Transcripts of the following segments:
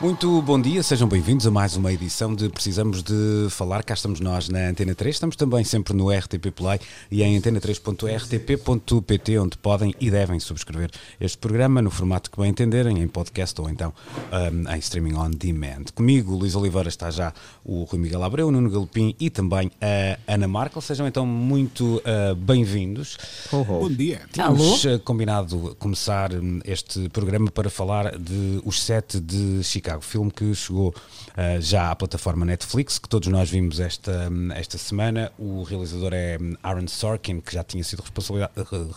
Muito bom dia, sejam bem-vindos a mais uma edição de Precisamos de Falar. Cá estamos nós na Antena 3, estamos também sempre no RTP Play e em antena3.rtp.pt, onde podem e devem subscrever este programa no formato que bem entenderem, em podcast ou então um, em streaming on demand. Comigo, Luís Oliveira, está já o Rui Miguel Abreu, o Nuno Galopim e também a Ana Markel. Sejam então muito uh, bem-vindos. Bom dia. Tínhamos uh, combinado começar este programa para falar de Os Sete de Chicago. Filme que chegou uh, já à plataforma Netflix, que todos nós vimos esta, esta semana. O realizador é Aaron Sorkin, que já tinha sido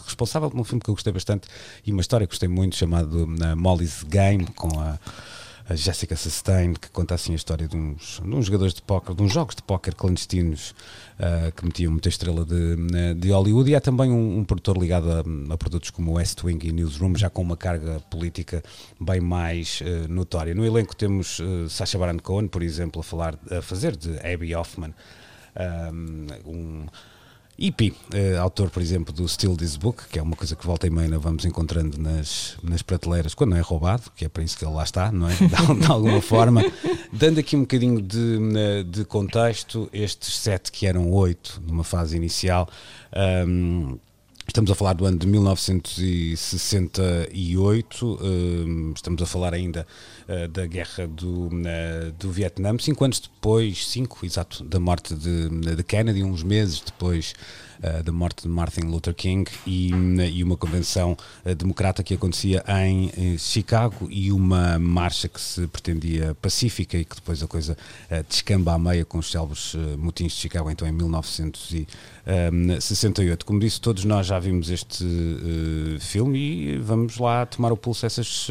responsável por um filme que eu gostei bastante e uma história que gostei muito, chamado uh, Molly's Game, com a a Jessica Sustain, que conta assim a história de uns, de uns jogadores de póquer, de uns jogos de póquer clandestinos uh, que metiam muita estrela de, de Hollywood. E há também um, um produtor ligado a, a, produtos como West Wing e Newsroom, já com uma carga política bem mais uh, notória. No elenco temos uh, Sacha Baron Cohen, por exemplo, a, falar, a fazer de Abby Hoffman. Um, Ipi, uh, autor, por exemplo, do Still This Book, que é uma coisa que volta e meia vamos encontrando nas, nas prateleiras, quando não é roubado, que é para isso que ele lá está, não é? De, de alguma forma. Dando aqui um bocadinho de, de contexto, estes sete que eram oito numa fase inicial. Um, Estamos a falar do ano de 1968, hum, estamos a falar ainda uh, da guerra do, uh, do Vietnã, cinco anos depois, cinco, exato, da morte de, de Kennedy, uns meses depois da morte de Martin Luther King e, e uma convenção democrata que acontecia em Chicago e uma marcha que se pretendia pacífica e que depois a coisa descamba à meia com os célebres motins de Chicago, então em 1968. Como disse, todos nós já vimos este filme e vamos lá tomar o pulso a essas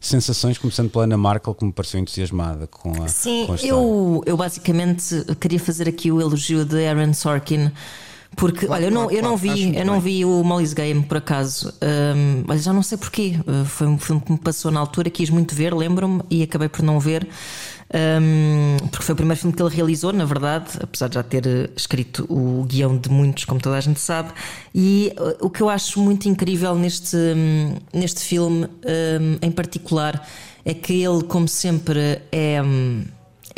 sensações, começando pela Ana Markel, que me pareceu entusiasmada com a Sim, com a eu, eu basicamente queria fazer aqui o elogio de Aaron Sorkin. Porque, Claro, olha, eu não, claro, eu não claro, vi, eu não bem. vi o Molly's Game por acaso. Hum, olha, já não sei porquê. Uh, foi um filme que me passou na altura, quis muito ver, lembro-me, e acabei por não ver. Hum, porque foi o primeiro filme que ele realizou, na verdade, apesar de já ter uh, escrito o guião de muitos, como toda a gente sabe. E uh, o que eu acho muito incrível neste, hum, neste filme, hum, em particular, é que ele, como sempre, é.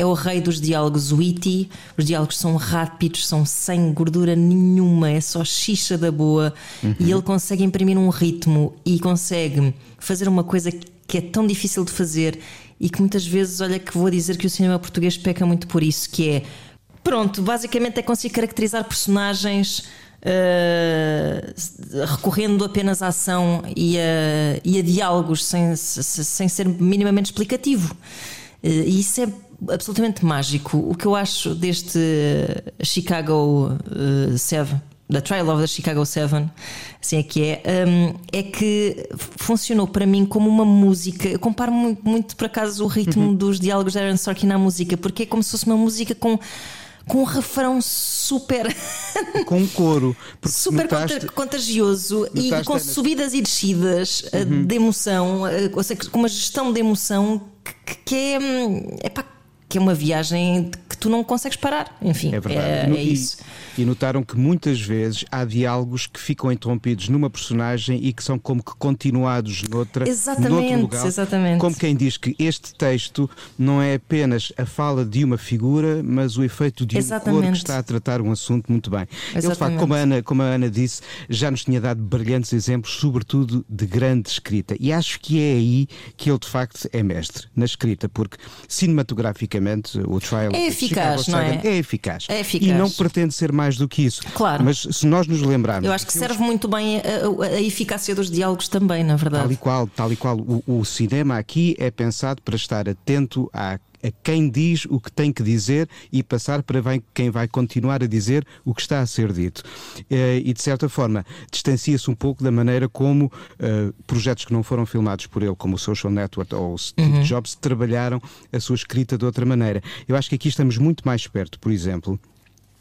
É o rei dos diálogos witty. Os diálogos são rápidos, são sem gordura nenhuma, é só xixa da boa. E ele consegue imprimir um ritmo e consegue fazer uma coisa que é tão difícil de fazer e que muitas vezes, olha, que vou dizer que o cinema português peca muito por isso, que é pronto, basicamente é conseguir caracterizar personagens. uh, recorrendo apenas à ação e a, e a diálogos sem, se- sem ser minimamente explicativo. Uh, E isso é absolutamente mágico. O que eu acho deste Chicago uh, Seven, da Trial of the Chicago Seven, assim é que é, um, é que funcionou para mim como uma música. Eu comparo muito, muito por acaso o ritmo dos diálogos de Aaron Sorkin à música, porque é como se fosse uma música com. Com um refrão super, Com um coro. Super notaste- conta- contagioso e com subidas e descidas uh, de emoção, ou seja, com uma gestão de emoção que, que é, hum, epá, que é uma viagem que tu não consegues parar. Enfim, É verdade. é, é e, isso. e notaram que muitas vezes há diálogos que ficam interrompidos numa personagem e que são como que continuados noutra, Exatamente, noutro lugar. exatamente. Como quem diz que este texto não é apenas a fala de uma figura, mas o efeito de um coro Exatamente. que está a tratar um assunto muito bem. Ele, de facto, Exatamente. como a, Ana, como a Ana disse, já nos tinha dado brilhantes exemplos, sobretudo de grande escrita. E acho que é aí que ele, de facto, é mestre, na escrita, porque cinematograficamente o Trial É eficaz, não é? É eficaz. É eficaz. E não pretende ser mais do que isso. Claro. Mas se nós nos lembrarmos. Eu acho que serve muito bem a, a- eficácia dos diálogos também, na Tal e verdade. qual, tal e qual. O, o cinema aqui é pensado para estar atento à a quem diz o que tem que dizer e passar para quem vai continuar a dizer o que está a ser dito. Eh, e, de certa forma, distancia-se um pouco da maneira como uh, projetos que não foram filmados por ele, como o Social Network ou o Steve uhum. Jobs, trabalharam a sua escrita de outra maneira. Eu acho que aqui estamos muito mais perto, por exemplo,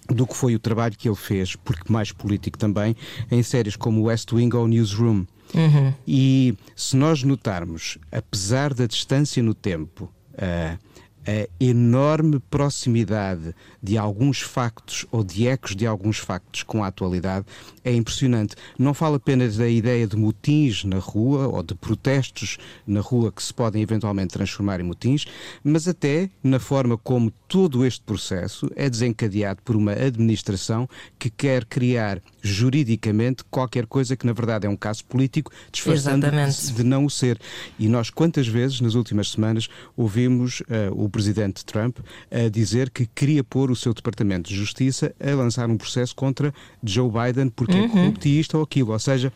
do que foi o trabalho que ele fez, porque mais político também, em séries como West Wing ou Newsroom. Uhum. E se nós notarmos, apesar da distância no tempo, uh, a enorme proximidade de alguns factos ou de ecos de alguns factos com a atualidade é impressionante. Não falo apenas da ideia de motins na rua ou de protestos na rua que se podem eventualmente transformar em motins, mas até na forma como todo este processo é desencadeado por uma administração que quer criar juridicamente qualquer coisa que na verdade é um caso político, disfarçando de não o ser. E nós quantas vezes nas últimas semanas ouvimos uh, o presidente Trump a dizer que queria pôr o seu Departamento de Justiça a lançar um processo contra Joe Biden porque é uhum. é corrupto isto ou aquilo. Ou seja,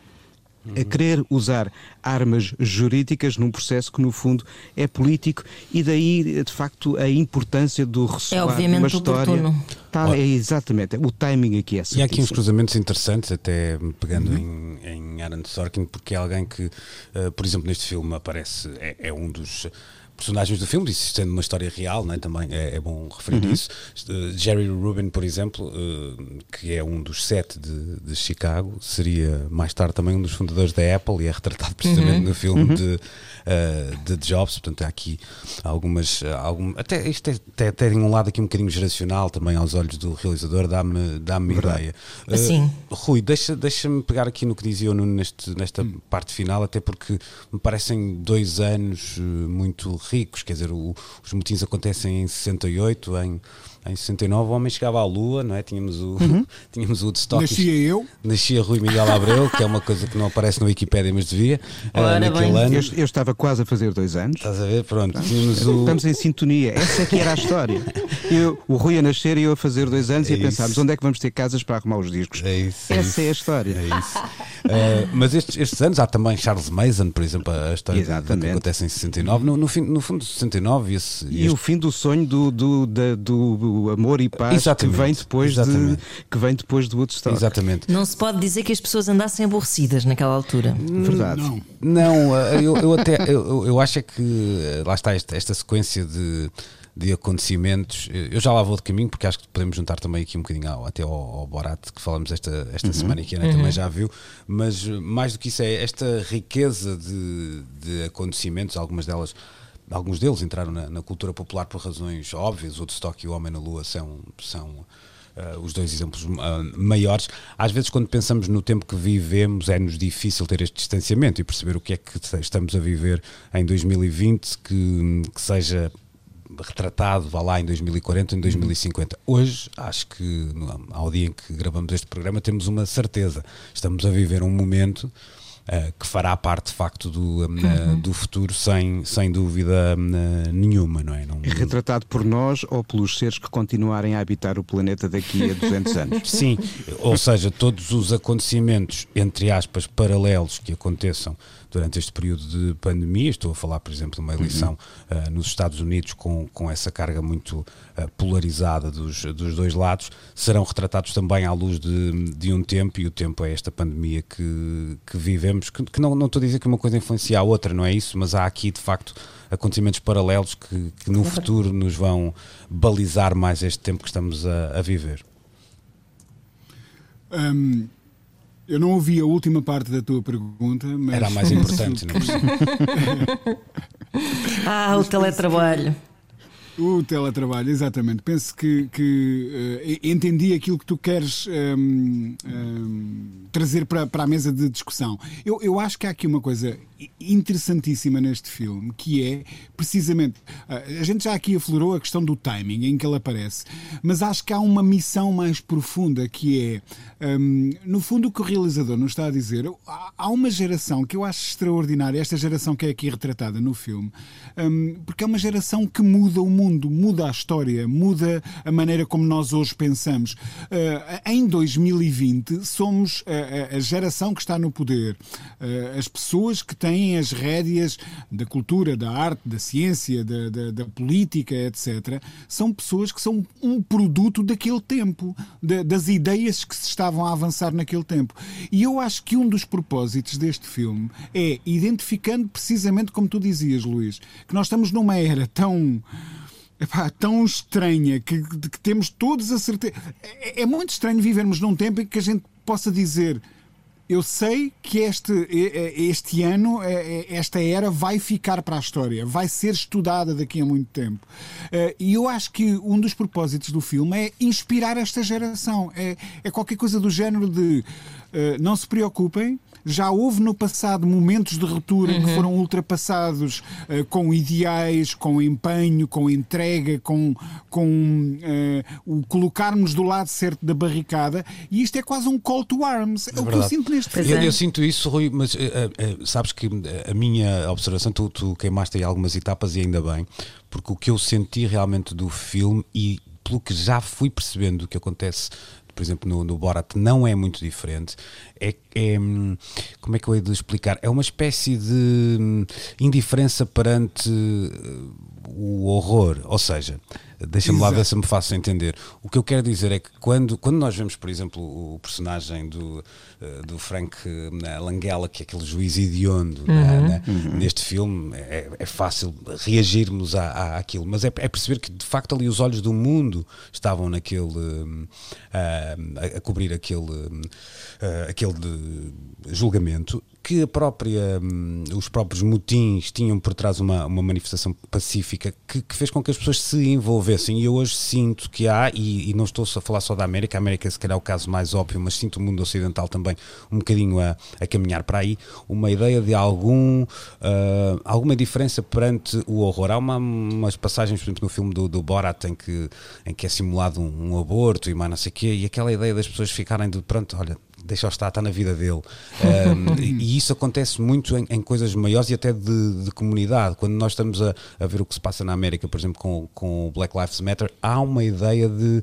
a querer usar armas jurídicas num processo que no fundo é político e daí de facto a importância do ressoar é obviamente uma história. Tá, é exatamente o timing aqui é certíssimo. e há aqui uns cruzamentos interessantes até pegando uhum. em, em Aaron Sorkin porque é alguém que uh, por exemplo neste filme aparece é, é um dos personagens do filme, isso sendo uma história real, né, também é, é bom referir uhum. isso. Uh, Jerry Rubin, por exemplo, uh, que é um dos sete de, de, Chicago, seria mais tarde também um dos fundadores da Apple e é retratado precisamente uhum. no filme uhum. de, uh, de Jobs. Portanto, há aqui algumas. Algum, até isto é, até, até tem um lado aqui um bocadinho geracional também aos olhos do realizador, dá-me dá ideia. Sim. Rui, deixa-me deixa pegar aqui no que dizia o Nuno neste, nesta hum. parte final, até porque me parecem dois anos muito ricos, quer dizer, o, os motins acontecem em 68, em em 69 o homem chegava à Lua, não é? Tínhamos o, uhum. tínhamos o Woodstock. Nascia eu. Nascia Rui Miguel Abreu, que é uma coisa que não aparece na Wikipedia, mas devia. Eh, Ora, naquele bem. ano. Eu, eu, estava quase a fazer dois anos. Estás a ver? Pronto. Estamos, o... estamos em sintonia. Essa é que era a história. Eu, o Rui a nascer e eu a fazer dois anos é e a pensarmos onde é que vamos ter casas para arrumar os discos. É isso. É Essa é, é a história. É isso. uh, mas estes, estes, anos, há também Charles Mason, por exemplo, a história Exatamente. que acontece em 69. No, no, fim, no fundo de 69, esse, e este... o fim do sonho do, do, do, do amor e paz Exatamente. que vem depois de que vem depois do Woodstock. Exatamente. Não se pode dizer que as pessoas andassem aborrecidas naquela altura. Verdade. Não, não eu, eu até eu, eu acho é que lá está esta, esta sequência de de acontecimentos. Eu já lá vou de caminho, porque acho que podemos juntar também aqui um bocadinho ao, até ao, ao Borat, que falamos esta, esta uhum. semana e que a Ana uhum. também já viu. Mas mais do que isso, é esta riqueza de, de acontecimentos, algumas delas alguns deles entraram na, na, cultura popular por razões óbvias, o Woodstock e o Homem na Lua são, são uh, os dois exemplos uh, maiores. Às vezes, quando pensamos no tempo que vivemos, é-nos difícil ter este distanciamento e perceber o que é que estamos a viver em 2020 que, que seja retratado, vá lá, em 2040, em 2050. Hoje, acho que ao dia em que gravamos este programa, temos uma certeza. Estamos a viver um momento uh, que fará parte de facto do, uh, uhum. do futuro sem, sem dúvida uh, nenhuma, não é? Não, é retratado por nós ou pelos seres que continuarem a habitar o planeta daqui a 200 anos? Sim, ou seja, todos os acontecimentos, entre aspas, paralelos que aconteçam durante este período de pandemia. Estou a falar, por exemplo, de uma eleição uhum. uh, nos Estados Unidos com, com essa carga muito uh, polarizada dos, dos dois lados, serão retratados também à luz de, de um tempo, e o tempo é esta pandemia que, que vivemos, que, que não, não estou a dizer que uma coisa influencia a outra, não é isso, mas há aqui de facto acontecimentos paralelos que, que no futuro nos vão balizar mais este tempo que estamos a, a viver. Um, eu não ouvi a última parte da tua pergunta, mas. Era a mais importante, não é? Ah, o teletrabalho. O teletrabalho, exatamente. Penso que, que uh, entendi aquilo que tu queres um, ehm, um, ehm, trazer para, para a mesa de discussão. Eu, eu acho que há aqui uma coisa interessantíssima neste filme, que é precisamente. Uh, a gente já aqui aflorou a questão do timing em que ele aparece, mas acho que há uma missão mais profunda que é, um, ehm, no fundo, o que o realizador nos está a dizer. Há uma geração que eu acho extraordinária, esta geração que é aqui retratada no filme, porque é uma geração que muda o mundo mundo, muda a história, muda a maneira como nós hoje pensamos. Uh, em 2020, somos a, a, geração que está no poder, as pessoas que têm as rédeas da cultura, da arte, da ciência, da, da, da política, etc., são pessoas que são um produto daquele tempo, das ideias que se estavam a avançar naquele tempo. E eu acho que um dos propósitos deste filme é identificando precisamente como tu dizias, Luís, que nós estamos numa era tão. Epá, tão estranha que, que, temos todos a certeza. É, é muito estranho vivermos num tempo em que a gente possa dizer eu sei que este, este ano, esta era vai ficar para a história, vai ser estudada daqui a muito tempo. Eh, e eu acho que um dos propósitos do filme é inspirar esta geração. É, é qualquer coisa do género de eh, não se preocupem, já houve no passado momentos de ruptura uhum. que foram ultrapassados uh, com ideais, com empenho, com entrega, com, com uh, o colocarmos do lado certo da barricada, e isto é quase um call to arms. É, é o que eu sinto neste filme. Eu, eu, sinto isso, Rui, mas uh, sabes que a minha observação, tu, tu queimaste aí algumas etapas e ainda bem, porque o que eu senti realmente do filme e pelo que já fui percebendo o que acontece por exemplo, no, no Borat não é muito diferente. É, é, como é que eu hei de explicar? É uma espécie de hum, indiferença perante uh, o horror, ou seja, Deixa-me lá ver se me faço entender. O que eu quero dizer é que quando, quando nós vemos, por exemplo, o personagem do, eh, do Frank eh, Langella, que é aquele juiz hediondo uhum. né, né, uhum. neste filme, é, é fácil reagirmos à, à, àquilo, mas é, é, perceber que de facto ali os olhos do mundo estavam naquele uh, a, a, cobrir aquele, uh, aquele julgamento que própria, hum, os próprios motins tinham por trás uma, uma manifestação pacífica que, que, fez com que as pessoas se envolvessem. E eu hoje sinto que há, e, e, não estou a falar só da América, a América se calhar é o caso mais óbvio, mas sinto o mundo ocidental também um bocadinho a, a caminhar para aí, uma ideia de algum, uh, alguma diferença perante o horror. Há uma, umas passagens, por exemplo, no filme do, do Borat em que, em que é simulado um, um aborto e mais não sei o quê, e aquela ideia das pessoas ficarem de pronto, olha, deixa-o estar, está na vida dele. Um, e isso acontece muito em, em, coisas maiores e até de, de comunidade. Quando nós estamos a, a, ver o que se passa na América, por exemplo, com, com o Black Lives Matter, há uma ideia de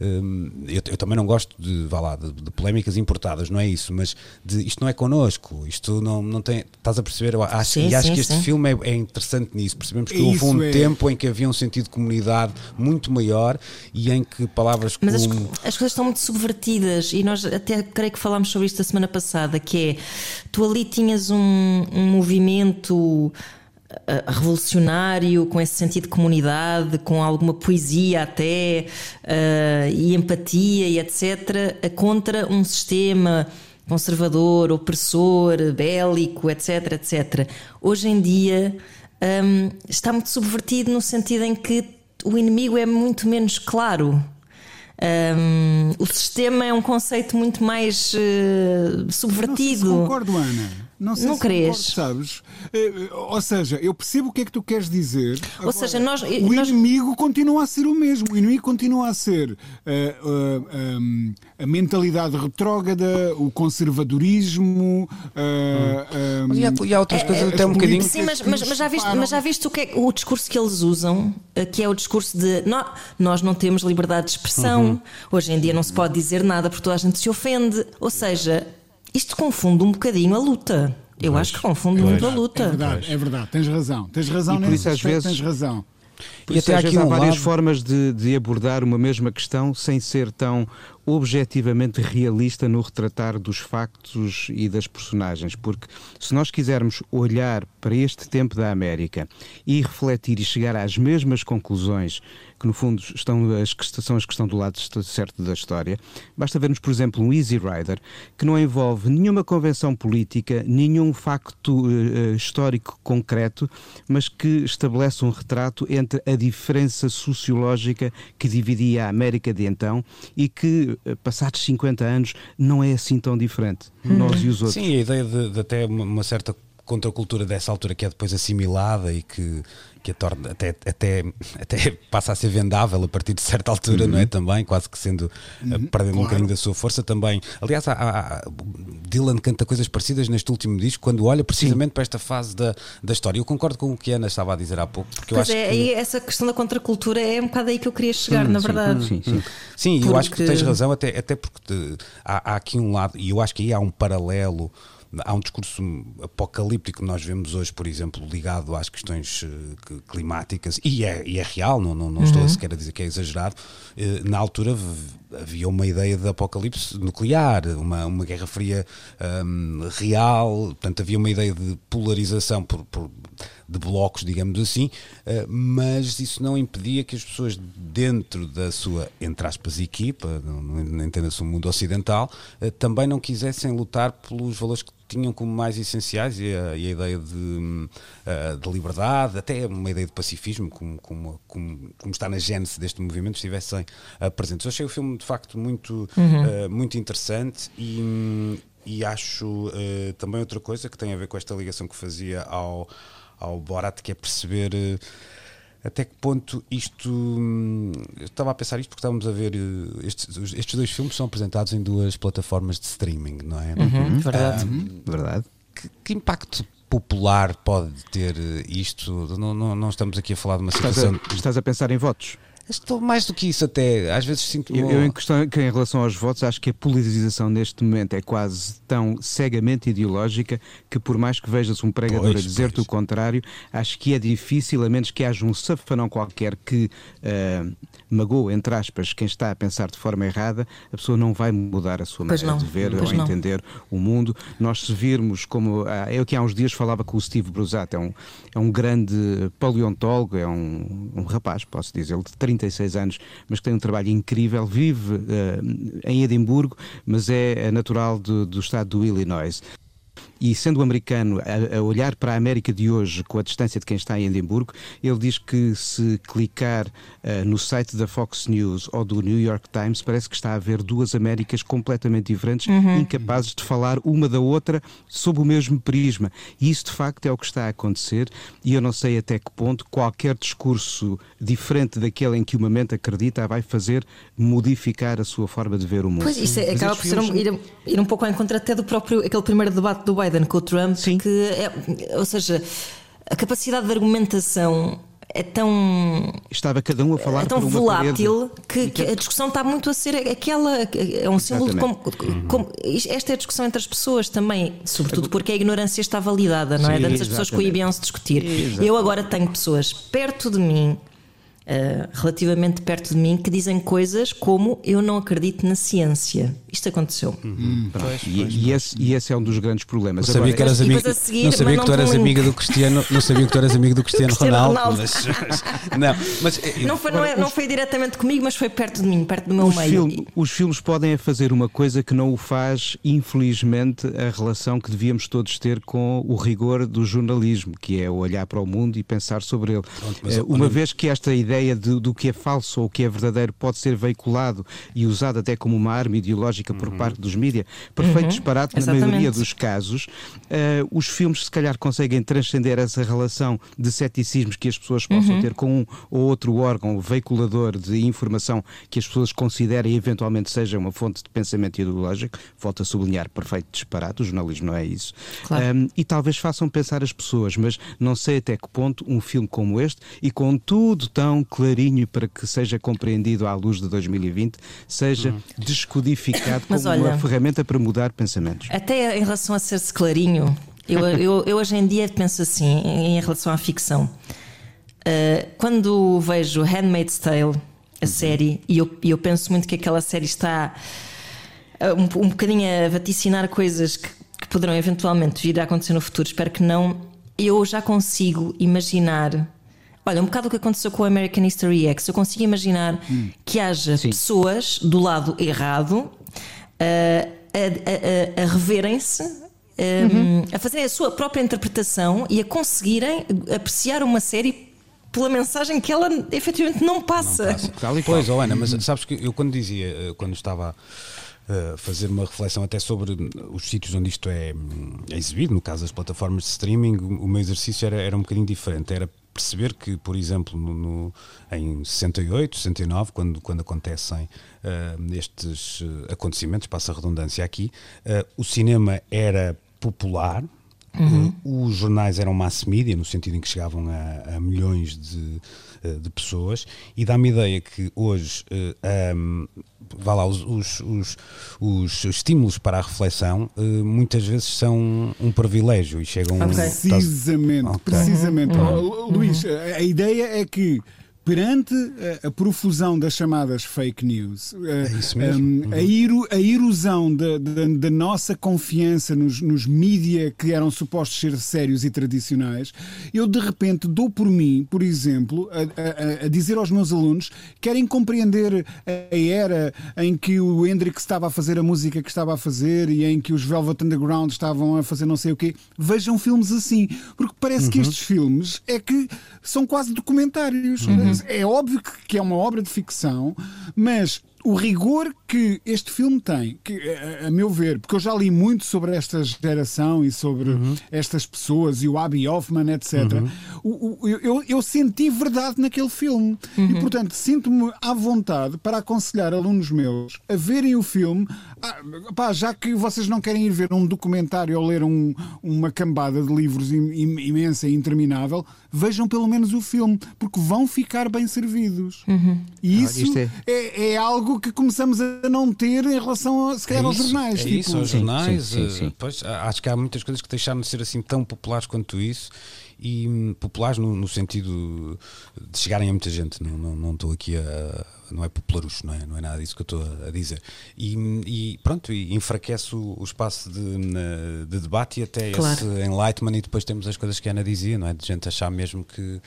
eu, eu, também não gosto de, vá lá, de, de, polémicas importadas, não é isso, mas de, isto não é connosco, isto não, não tem. Estás a perceber? Eu acho, sim, e acho sim, que este sim. filme é, é, interessante nisso. Percebemos que houve um é. tempo em que havia um sentido de comunidade muito maior e em que palavras como. Mas as, as coisas estão muito subvertidas e nós até creio que falámos sobre isto a semana passada, que é tu ali tinhas um, um movimento revolucionário, com esse sentido de comunidade, com alguma poesia até, uh, e empatia e etc., contra um sistema conservador, opressor, bélico, etc., etc. Hoje em dia um, está muito subvertido no sentido em que o inimigo é muito menos claro. Um, o sistema é um conceito muito mais uh, subvertido. Não concordo, Ana. Não, sei não se crees. sabes? Eh, ou seja, eu percebo o que é que tu queres dizer. Ou Agora, seja, nós, o nós... inimigo continua a ser o mesmo. O inimigo continua a ser uh, uh, um, a mentalidade retrógrada, o conservadorismo. Uh, um, e, há, e, há, outras é, coisas até um bocadinho. Sim, mas, mas, mas, já viste, mas já viste o, que é, o discurso que eles usam, que é o discurso de nós, nós não temos liberdade de expressão, uhum. hoje em dia não se pode dizer nada porque toda a gente se ofende. Ou seja, isto confunde um bocadinho a luta. Eu pois, acho que confunde pois, muito a luta. É verdade, é verdade, tens razão. Tens razão e por isso, às vezes, tens razão. Por e até às vezes há várias lado... formas de, de abordar uma mesma questão sem ser tão objetivamente realista no retratar dos factos e das personagens, porque se nós quisermos olhar para este tempo da América e refletir e chegar às mesmas conclusões que no fundo estão as, são as que estão do lado certo da história. Basta vermos, por exemplo, um Easy Rider que não envolve nenhuma convenção política, nenhum facto uh, histórico concreto, mas que estabelece um retrato entre a diferença sociológica que dividia a América de então e que, uh, passados 50 anos, não é assim tão diferente, hum. nós e os outros. Sim, a ideia de, de até uma certa contracultura dessa altura que é depois assimilada e que, que a torna até, até, até passa a ser vendável a partir de certa altura, não é? Também, quase que sendo uh, perdendo um bocadinho da sua força também. Aliás, há, há- Dylan canta coisas parecidas neste último disco quando olha precisamente para esta fase da, da história. Eu concordo com o que a Ana estava a dizer há pouco, porque eu Pois acho é, que. essa questão da contracultura é um bocado aí que eu queria chegar, na verdade. Sim, sim. Sim, eu acho que Porque- tens razão, até, até porque te- há, há aqui um lado, e eu acho que aí há um paralelo, há um discurso apocalíptico que nós vemos hoje, por exemplo, ligado às questões eh, climáticas, e é, e é real, não, não, não estou sequer a dizer que é exagerado. Eh, Na altura havia uma ideia de apocalipse nuclear, uma, uma guerra fria hum, real, portanto havia uma ideia de polarização por- por de blocos, digamos assim, eh, mas isso não impedia que as pessoas dentro da sua, entre aspas, equipa, entenda-se o mundo ocidental, eh, também não quisessem lutar pelos valores que tinham como mais essenciais e a, e a ideia de, hum, eh, de liberdade, até uma ideia de pacifismo, como, como, como, como está na gênese deste movimento, estivessem presentes. Eu achei o filme de facto muito, eh, muito interessante e, hum, e acho também outra coisa que tem a ver com esta ligação que fazia ao, ao Borat, que é perceber eh, até que ponto isto. hum, Eu estava a pensar isto porque estávamos a ver. eh, Estes, estes dois filmes são apresentados em duas plataformas de streaming, não é? Uhum, verdade. Verdade. Que, que impacto popular pode ter eh, isto? Não, não, não estamos aqui a falar de uma Estás situação. a, estás a pensar em votos? Estou mais do que isso, até. Às vezes sinto. Eu, eu em, questão, que em relação aos votos, acho que a polarização neste momento é quase tão cegamente ideológica que, por mais que vejas um pregador Pois, a dizer-te o contrário, acho que é difícil, a menos que haja um safanão qualquer que uh, magoe, entre aspas, quem está a pensar de forma errada, a pessoa não vai mudar a sua Pois maneira não, de ver pois ou não. entender o mundo. Nós se virmos como. ah, Eu que há uns dias falava com o Steve Brusat, é um, é um grande paleontólogo, é um, um rapaz, posso dizer, de 36 anos, mas que tem um trabalho incrível, vive eh, em Edimburgo, mas é é natural do, do estado do Illinois. E sendo um americano a, a olhar para a América de hoje com a distância de quem está em Edimburgo, ele diz que se clicar eh, no site da Fox News ou do New York Times, parece que está a ver duas Américas completamente diferentes, incapazes de falar uma da outra sob o mesmo prisma. E isso de facto é o que está a acontecer, e eu não sei até que ponto qualquer discurso diferente daquele em que uma mente acredita vai fazer modificar a sua forma de ver o mundo. Pois isso é- acaba por ser um, ir, ir um pouco ao encontro até do próprio aquele primeiro debate do Biden com o Trump, Sim. que é, ou seja, a capacidade de argumentação é tão Estava cada um a falar é tão volátil que, que a discussão está muito a ser aquela. É um símbolo de como, como- Esta é a discussão entre as pessoas também, sobretudo porque a ignorância está validada, não é? Antes as pessoas coibiam-se discutir. Exatamente. Eu agora tenho pessoas perto de mim. Eh, relativamente perto de mim que dizem coisas como eu não acredito na ciência. Isto aconteceu. Pronto, e, e esse, e esse é um dos grandes problemas. Não sabia Agora, que eras E amigo, depois a seguir não sabia que tu eras amiga do Cristiano, não sabia que tu eras amigo do Cristiano, Cristiano Ronaldo, Ronaldo. mas, não, mas eh, Não foi, não, é- não foi diretamente comigo, mas foi perto de mim, perto do meu os, meio. filme- os filmes podem é fazer uma coisa que não o faz, infelizmente, a relação que devíamos todos ter com o rigor do jornalismo, que é olhar para o mundo e pensar sobre ele. mas, Eh, uma vez que esta ideia de- do que é falso ou o que é verdadeiro pode ser veiculado e usado até como uma arma ideológica por parte dos mídias, perfeito disparate na Exatamente. maioria dos casos, eh, os filmes se calhar conseguem transcender essa relação de ceticismos que as pessoas possam ter com um ou outro órgão veiculador de informação que as pessoas considerem eventualmente seja uma fonte de pensamento ideológico. Volto a sublinhar, perfeito disparate, o jornalismo não é isso. Claro. Um, e talvez façam pensar as pessoas, mas não sei até que ponto um filme como este e com tudo tão clarinho para que seja compreendido à luz de 2020, seja descodificado Mas como uma olha- ferramenta para mudar pensamentos. Até em relação a ser-se clarinho, eu, eu, eu hoje em dia penso assim, em, relação à ficção. Uh, quando vejo Handmaid's Tale, a série, e eu, eu penso muito que aquela série está uh, um, um bocadinho a vaticinar coisas que, que poderão eventualmente vir a acontecer no futuro, espero que não. Eu já consigo imaginar. Olha, um bocado o que aconteceu com o American History X. Eu consigo imaginar que haja pessoas do lado errado uh, a, a- a- a reverem-se, um, a fazerem a sua própria interpretação e a conseguirem apreciar uma série pela mensagem que ela efetivamente não passa. Tal e qual. Pois, oh Ana, mas sabes que eu quando dizia, eh, quando estava uh, fazer uma reflexão até sobre os sítios onde isto é, é, exibido, no caso das plataformas de streaming, o meu exercício era, era um bocadinho diferente. Era perceber que, por exemplo, no, no, em 68, 69, quando, quando acontecem uh, estes acontecimentos, passa a redundância aqui, o cinema era popular, Uhum. os jornais eram mass media, no sentido em que chegavam a, a milhões de, eh, de pessoas, e dá-me ideia que hoje uh, um, vá lá, os, os, os, os, estímulos para a reflexão uh, muitas vezes são um privilégio e chegam okay. precisamente, okay. precisamente. Uhum. Luís, a ideia é que perante a, a, profusão das chamadas fake news, a, é um, a, uhum. a, erosão da, da, da nossa confiança nos, nos mídia que eram supostos ser sérios e tradicionais, eu de repente dou por mim, por exemplo, a, dizer aos meus alunos querem compreender a era em que o Hendrix estava a fazer a música que estava a fazer e em que os Velvet Underground estavam a fazer não sei o quê. Vejam filmes assim, porque parece uhum. que estes filmes é que são quase documentários. Uhum. É óbvio que é uma obra de ficção, mas o rigor que este filme tem, que, a, a, meu ver, porque eu já li muito sobre esta geração e sobre uhum. estas pessoas e o Abby Hoffman, etc. Uhum. O, o, eu, eu, senti verdade naquele filme uhum. e, portanto, sinto-me à vontade para aconselhar alunos meus a verem o filme. Ah, pá, já que vocês não querem ir ver um documentário ou ler um, uma cambada de livros imensa e interminável, vejam pelo menos o filme, porque vão ficar bem servidos. Uhum. E isso é... É, é... algo que começamos a não ter em relação a, se calhar, é aos jornais. É tipo... isso, aos jornais. Sim, sim, sim, pois, acho que há muitas coisas que deixaram de ser assim tão populares quanto isso e hum, populares no, no, sentido de chegarem a muita gente. Não, não, não estou aqui a. Não é popularucho, não é, não é nada disso que eu estou a dizer. E, e pronto, e enfraquece o, o espaço de, de, debate e até claro. esse enlightenment. E depois temos as coisas que a Ana dizia, não é? De gente achar mesmo que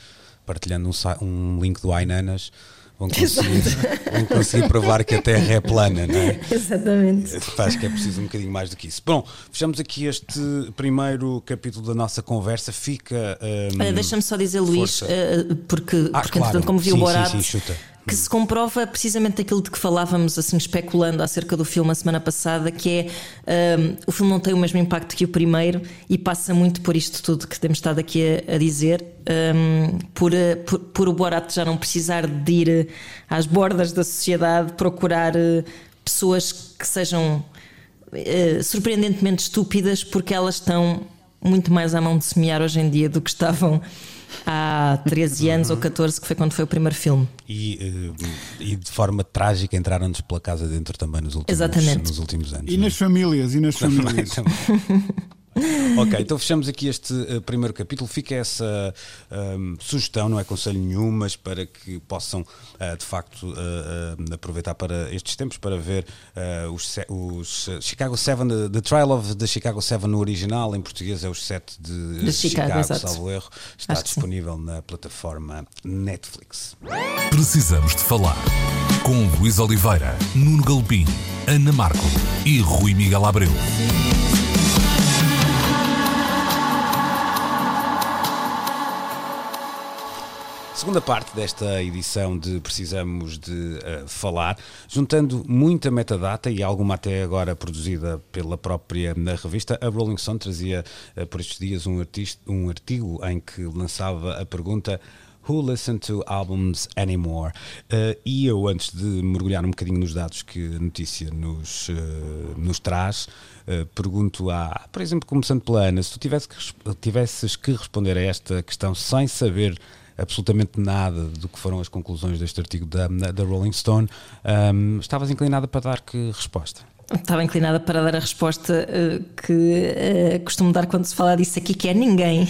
partilhando um, um link do iNanas vão conseguir, vão conseguir provar que a Terra é plana, não é? Exatamente. Acho que é preciso um bocadinho mais do que isso. Bom, fechamos aqui este primeiro capítulo da nossa conversa. Fica. Um, Deixa-me só dizer, Luís, uh, porque, ah, porque claro. como viu o Borat. Sim, sim, chuta que se comprova precisamente aquilo de que falávamos, assim, especulando acerca do filme a semana passada, que é um, o filme não tem o mesmo impacto que o primeiro e passa muito por isto tudo que temos estado aqui a, a dizer, um, por, por, por, o Borat já não precisar de ir às bordas da sociedade procurar uh, pessoas que sejam uh, surpreendentemente estúpidas, porque elas estão muito mais à mão de semear hoje em dia do que estavam há 13 anos ou 14, que foi quando foi o primeiro filme. E, eh, e de forma trágica entraram-nos pela casa dentro também nos últimos, Exatamente. Nos últimos anos. E nas é? famílias, e nas famílias. ok, então fechamos aqui este uh, primeiro capítulo. Fica essa um, sugestão, não é conselho nenhum, mas para que possam uh, de facto uh, aproveitar para estes tempos para ver os, os Chicago 7, the, the, Trial of the Chicago 7 no original, em português é os 7 de, de Chicago, Chicago salvo erro. Está Acho disponível na plataforma Netflix. Precisamos de falar com Luís Oliveira, Nuno Galpim, Ana Marco e Rui Miguel Abreu. Segunda parte desta edição de Precisamos de uh, Falar, juntando muita metadata e alguma até agora produzida pela própria na revista, a Rolling Stone trazia uh, por estes dias um, artista, um artigo em que lançava a pergunta Who listen to albums anymore? Uh, e eu, antes de mergulhar um bocadinho nos dados que a notícia nos, uh, nos traz, uh, pergunto a, por exemplo, começando pela Ana, se tu que, tivesses que responder a esta questão sem saber absolutamente nada do que foram as conclusões deste artigo da, da Rolling Stone, um, estavas inclinada para dar que resposta? Estava inclinada para dar a resposta uh, que uh, costumo dar quando se fala disso aqui, que é ninguém.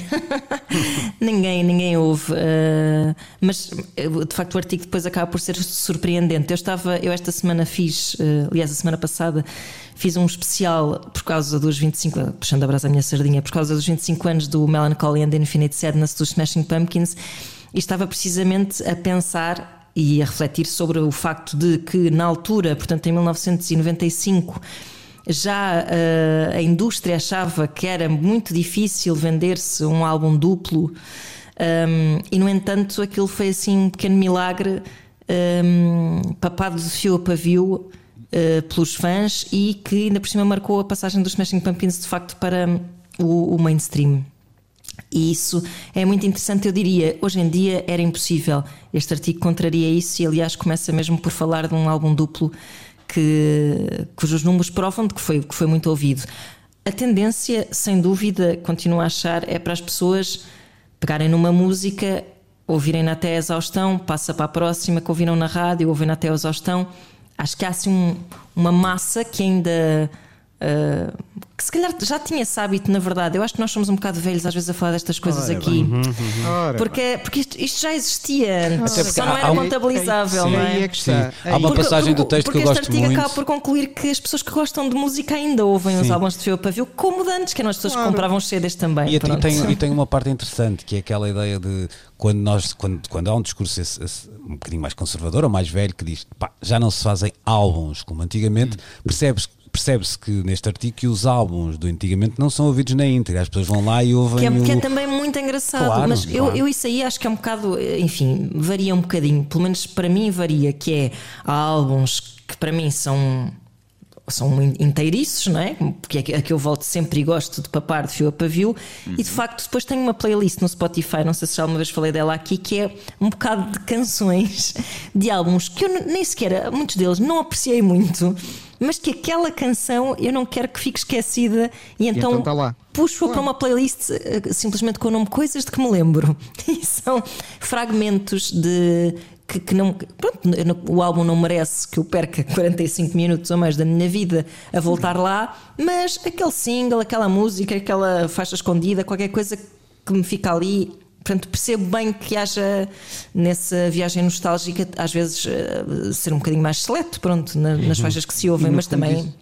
ninguém, ninguém ouve. Uh, mas de facto o artigo depois acaba por ser surpreendente. Eu estava, eu esta semana fiz, aliás, a semana passada, fiz um especial por causa dos 25, puxando a brasa a minha sardinha, por causa dos 25 anos do Melancholy and the Infinite Sadness dos Smashing Pumpkins e estava precisamente a pensar e a refletir sobre o facto de que, na altura, portanto em 1995, já uh, a indústria achava que era muito difícil vender-se um álbum duplo, um, e no entanto aquilo foi assim um pequeno milagre, um, papado de fio a pavio. uh, pelos fãs e que ainda por cima marcou a passagem dos Smashing Pumpkins de facto para o, o mainstream. E isso é muito interessante, eu diria. Hoje em dia era impossível. Este artigo contraria isso e, aliás, começa mesmo por falar de um álbum duplo que, cujos números provam de que foi, que foi muito ouvido. A tendência, sem dúvida, continuo a achar, é para as pessoas pegarem numa música, ouvirem até a exaustão, passa para a próxima que ouviram na rádio, ouvem até a exaustão. Acho que há assim um, uma massa que ainda Uh, que se calhar já tinha esse hábito, na verdade. Eu acho que nós somos um bocado velhos às vezes a falar destas coisas Ora aqui. bem. Uhum. Porque, porque isto, isto já existia, Até só não era há um- contabilizável, Sim, não aí é? é que está. Há uma Porque- passagem do porque- texto que eu porque gosto este artigo muito. acaba por concluir que as pessoas que gostam de música ainda ouvem os Sim. álbuns de Fio Pavio como de antes, que eram as pessoas que compravam os CDs também. E, e tem, e tem uma parte interessante que é aquela ideia de quando, nós, quando, quando há um discurso esse- esse um bocadinho mais conservador ou mais velho que diz pá, já não se fazem álbuns como antigamente, percebes percebe-se que neste artigo que os álbuns do antigamente não são ouvidos na íntegra, as pessoas vão lá e ouvem Que é, o... que é também muito engraçado, Claro, mas eu, claro. eu isso aí acho que é um bocado, enfim, varia um bocadinho, pelo menos para mim varia, que é há álbuns que para mim são são inteiriços, não é? Porque é que- a que eu volto sempre e gosto de papar de fio a pavio. E de facto, depois tenho uma playlist no Spotify, não sei se já alguma vez falei dela aqui, que é um bocado de canções de álbuns que eu nem sequer, muitos deles, não apreciei muito, mas que aquela canção eu não quero que fique esquecida e então, então tá lá. puxo para uma playlist eh, simplesmente com o nome Coisas de que me lembro. E são fragmentos de. Que, que não, pronto, o álbum não merece que eu perca 45 minutos ou mais da minha vida a voltar lá, mas aquele single, aquela música, aquela faixa escondida, qualquer coisa que me fica ali. Portanto, percebo bem que haja nessa viagem nostálgica, às vezes, eh, ser um bocadinho mais seleto, pronto, na- nas faixas que se ouvem, mas também.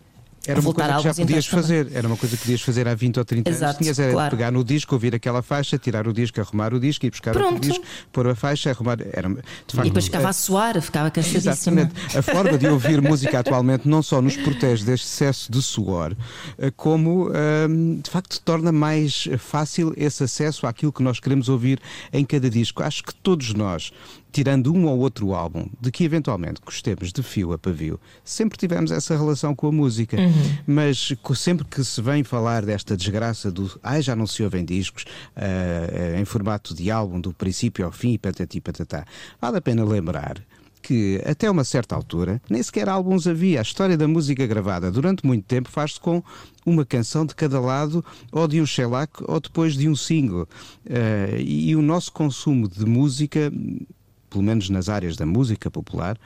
Era uma coisa que já podias inteiros também. fazer, era uma coisa que podias fazer há 20 ou 30 anos. Exato, Tinhas era claro. pegar no disco, ouvir aquela faixa, tirar o disco, arrumar o disco e buscar Pronto. outro disco, pôr a faixa, arrumar. Era, de facto, E depois ficava a suar, ficava cansadíssima. Exatamente. A forma de ouvir música atualmente não só nos protege deste excesso de suor, eh, como hum, de facto torna mais fácil esse acesso àquilo que nós queremos ouvir em cada disco. Acho que todos nós, tirando um ou outro álbum, de que eventualmente gostemos de fio a pavio, sempre tivemos essa relação com a música. Mas co- sempre que se vem falar desta desgraça do ai, já não se ouvem discos ah, em formato de álbum do princípio ao fim, patati patatá, vale a pena lembrar que até uma certa altura nem sequer álbuns havia. A história da música gravada durante muito tempo faz-se com uma canção de cada lado, ou de um shellac, ou depois de um single. Eh, e o nosso consumo de música, pelo menos nas áreas da música popular,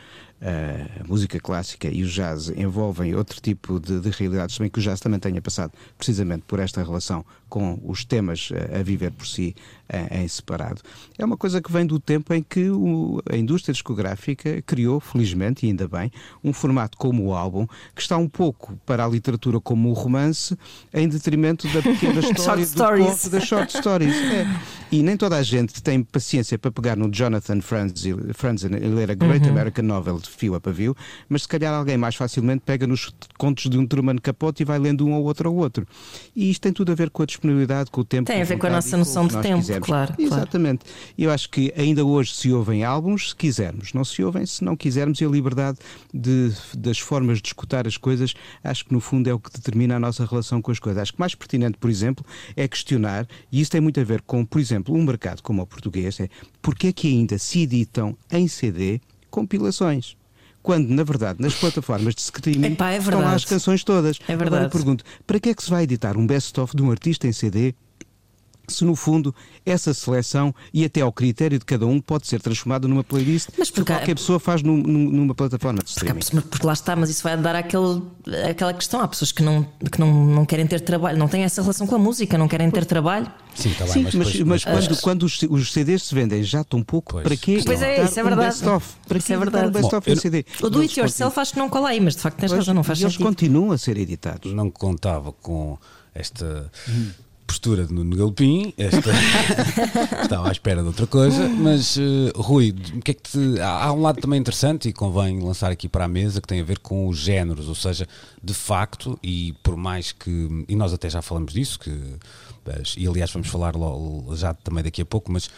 a música clássica e o jazz envolvem outro tipo de, de realidades, bem que o jazz também tenha passado precisamente por esta relação com os temas eh, a viver por si eh, em separado. É uma coisa que vem do tempo em que o- a indústria discográfica criou, felizmente e ainda bem, um formato como o álbum, que está um pouco para a literatura como o romance, em detrimento da pequena história do conto das short stories. É. E nem toda a gente tem paciência para pegar no Jonathan Franzen e ler a Great American Novel de fio a pavio, mas se calhar alguém mais facilmente pega nos contos de um Truman Capote e vai lendo um ou outro ou outro. E isto tem tudo a ver com a disponibilidade, com o tempo. Tem a ver com a nossa noção de tempo, quisermos. claro, claro. Exatamente. E eu acho que ainda hoje se ouvem álbuns, se quisermos. Não se ouvem se não quisermos e a liberdade de, das formas de escutar as coisas, acho que no fundo é o que determina a nossa relação com as coisas. Acho que mais pertinente, por exemplo, é questionar, e isso tem muito a ver com, por exemplo, um mercado como o português, é porque é que ainda se editam em CD compilações? Quando, na verdade, nas plataformas de streaming Epá, é estão lá as canções todas. É Agora verdade. eu pergunto, para que é que se vai editar um best-of de um artista em CD se no fundo essa seleção e até ao critério de cada um pode ser transformado numa playlist Mas que porque há- qualquer pessoa faz num- num- numa plataforma de Porque, streaming? pessoas- porque lá está, mas isso vai dar aquele, aquela questão. Há pessoas que, não, que não, não querem ter trabalho, não têm essa relação com a música, não querem ter trabalho. Sim, está bem, Sim, mas, mas, depois- mas mas- quando, quando os, os CDs se vendem já tão pouco, Pois. para quê? Pois é, isso é um verdade. best-of? Para Isso que é verdade. um best-of Bom, eu- CD? O do Eles it yourself acho que não cola aí, mas de facto tens razão, não faz e eles sentido. continuam a ser editados. não contava com esta postura de Nuno Galpim, esta... estava à espera de outra coisa, mas eh, Rui, que é que te- há, há um lado também interessante e convém lançar aqui para a mesa que tem a ver com os géneros, ou seja, de facto, e por mais que, e nós até já falamos disso, que e aliás vamos falar já também daqui a pouco, mas